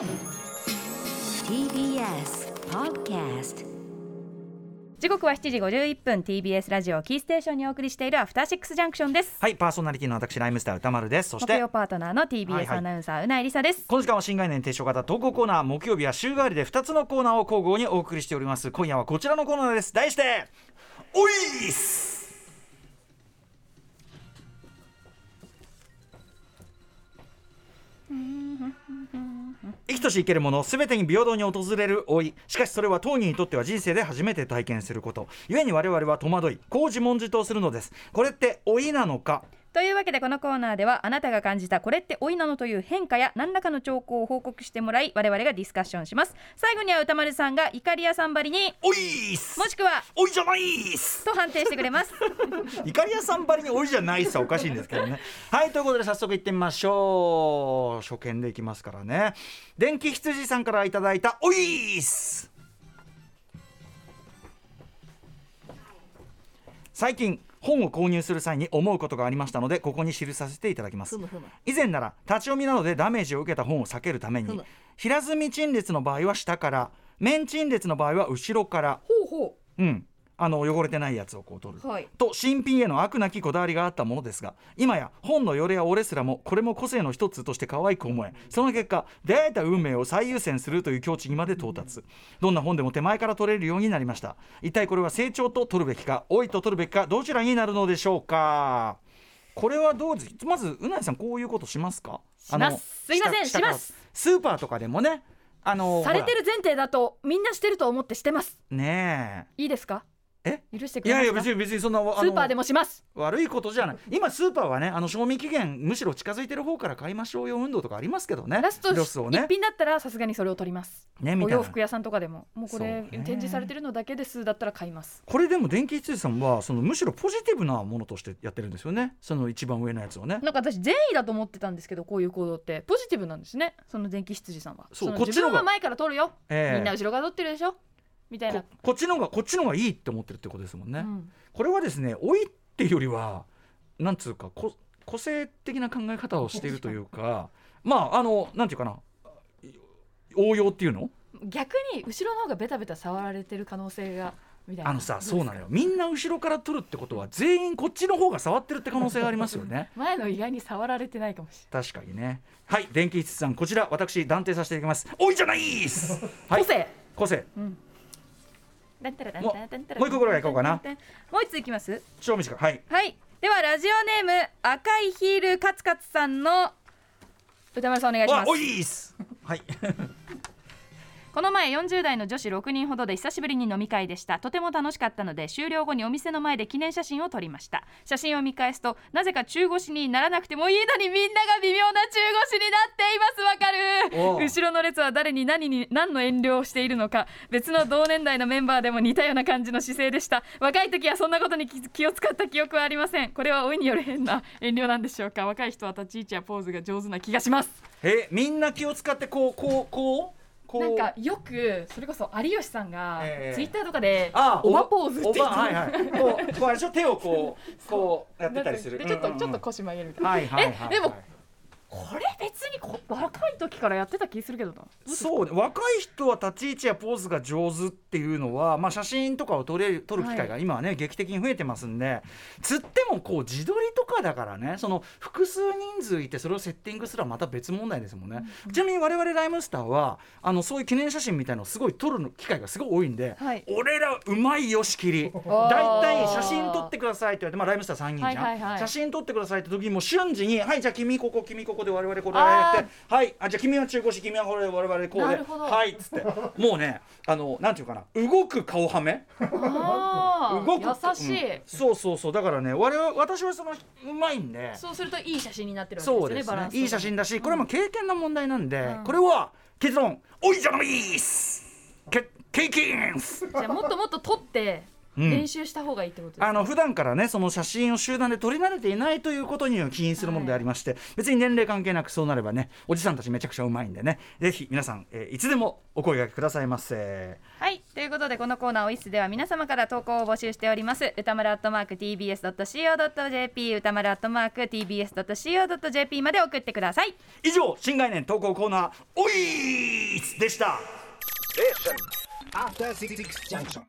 TBS Podcast 時刻は7時51分。TBS ラジオキーステーションにお送りしているアフターシックスジャンクションです。はいパーソナリティの私ライムスター歌丸です。そし木て曜パートナーのはい TBS はい。アナウンサーうないりさです。この時間は新概念提唱型投稿コーナー木曜日は週替わりで2つのコーナーを交互にお送りしております。今夜はこちらのコーナーです。題しておいっす!生きとし生けるもの全てに平等に訪れる老い。しかしそれは当人にとっては人生で初めて体験すること。故に我々は戸惑いこう自問自答するのです。これって老いなのか？というわけでこのコーナーではあなたが感じたこれって老いなのという変化や何らかの兆候を報告してもらい我々がディスカッションします。最後には歌丸さんが怒り屋さんばりにおいっす。もしくはおいじゃないっす。と判定してくれます。イカリアさんばりにおいじゃないっすはおかしいんですけどね。はいということで早速いってみましょう初見でいきますからね電気羊さんからいただいたおいっす最近本を購入する際に思うことがありましたのでここに記させていただきます。以前なら立ち読みなどでダメージを受けた本を避けるために平積み陳列の場合は下から面陳列の場合は後ろから。ほうほうん、あの汚れてないやつをこう取る、はい。と新品への飽くなきこだわりがあったものですが今や本のよれや折れすらもこれも個性の一つとして可愛く思えその結果出会えた運命を最優先するという境地にまで到達。どんな本でも手前から取れるようになりました。一体これは成長と取るべきか老いと取るべきかどちらになるのでしょうか？これはどうです？まずうなぎさんこういうことしますか？します。すいませんします。スーパーとかでもねあのうされてる前提だとみんなしてると思ってしてます。ねいいですか？え？許してくれますか？やいや別に別にそんなスーパーでもします。悪いことじゃない。今スーパーはねあの賞味期限むしろ近づいてる方から買いましょうよ運動とかありますけどね。ラストロスをね。一品だったらさすがにそれを取ります。ねみたいな。お洋服屋さんとかでももうこれ展示されてるのだけですだったら買います。これでも電気羊さんはそのむしろポジティブなものとしてやってるんですよね。その一番上のやつをね。なんか私善意だと思ってたんですけどこういう行動って。ポジティブなんですね。その電気羊さんは。のそうこっちの方が自分は前から取るよ、ええ。みんな後ろから取ってるでしょみたいな。こ、こっちの方がこっちの方がいいって思ってるってことですもんね、うん。これはですね老いっていうよりはなんつうかこ個性的な考え方をしているというかまああのなんていうかな応用っていうの？逆に後ろの方がベタベタ触られてる可能性がみたいな。あのさそうなのよ。みんな後ろから取るってことは全員こっちの方が触ってるって可能性がありますよね。前の意外に触られてないかもし確かにね。はい電気一さんこちら私断定させていただきます。おいじゃないっす！れ はい。ない、個性。個性だったらだもうったらだらもう一個ぐらい行こうかな。もう一ついきます超短いはい。はい。ではラジオネーム赤いヒールカツカツさんの歌丸さんお願いします。わおいっす。はいこの前40代の女子6人ほどで久しぶりに飲み会でした。とても楽しかったので終了後にお店の前で記念写真を撮りました。写真を見返すとなぜか中腰にならなくてもいいのにみんなが微妙な中腰になっています。わかる？後ろの列は誰に何に何の遠慮をしているのか別の同年代のメンバーでも似たような感じの姿勢でした。若い時はそんなことに気気を使った記憶はありません。これは老いによる変な遠慮なんでしょうか若い人は立ち位置やポーズが上手な気がします。えみんな気を使ってこうこうこう？なんかよくそれこそ有吉さんがええ。ツイッターとかであオバポーズってお言ってばはいはい。こうこうあれでしょ？手をこうこうやってたりする。でちょっと、うんうんうん。ちょっと腰曲げるみたいな、はいはいはいはい。えでもこれ別にこ若い時からやってた気するけどな。そうね。若い人は立ち位置やポーズが上手っていうのは、まあ、写真とかを撮れる撮る機会が今はね、劇的に増えてますんでつってもこう自撮りとかだからねその複数人数いてそれをセッティングすらまた別問題ですもんね、ちなみに我々ライムスターはあのそういう記念写真みたいのをすごい撮る機会がすごい多いんで、はい。俺らうまいよしきり。ー。大体写真撮ってくださいって言われて、まあ、ライムスター3人じゃん、はいはいはい。写真撮ってくださいって時にもう瞬時に「はいじゃあ君ここ君ここで我々これやってはい。あじゃあ君は中腰君はこれ我々こうで。はい」っつって。もうねあのなんていうかな。動く顔はめ。あ動く。ー優しい、うんそうそうそう。だからね我々私はそのうまいんで。そうするといい写真になってるわけそうですですね。バランスとかね。いい写真だしこれも経験の問題なんで、うん。これは結論。おいじゃないっす。け経験。っすじゃあもっともっと撮ってうん。練習した方がいいってことですか？あの普段からねその写真を集団で撮り慣れていないということには起因するものでありまして、別に年齢関係なくそうなればねおじさんたちめちゃくちゃうまいんでねぜひ皆さん、えーいつでもお声掛けくださいませ。はいということでこのコーナーオイスでは皆様から投稿を募集しております。歌丸アットマーク TBS.CO.JP 歌丸アットマーク TBS.CO.JP まで送ってください。以上新概念投稿コーナーおいーっすでした。After Six Junction.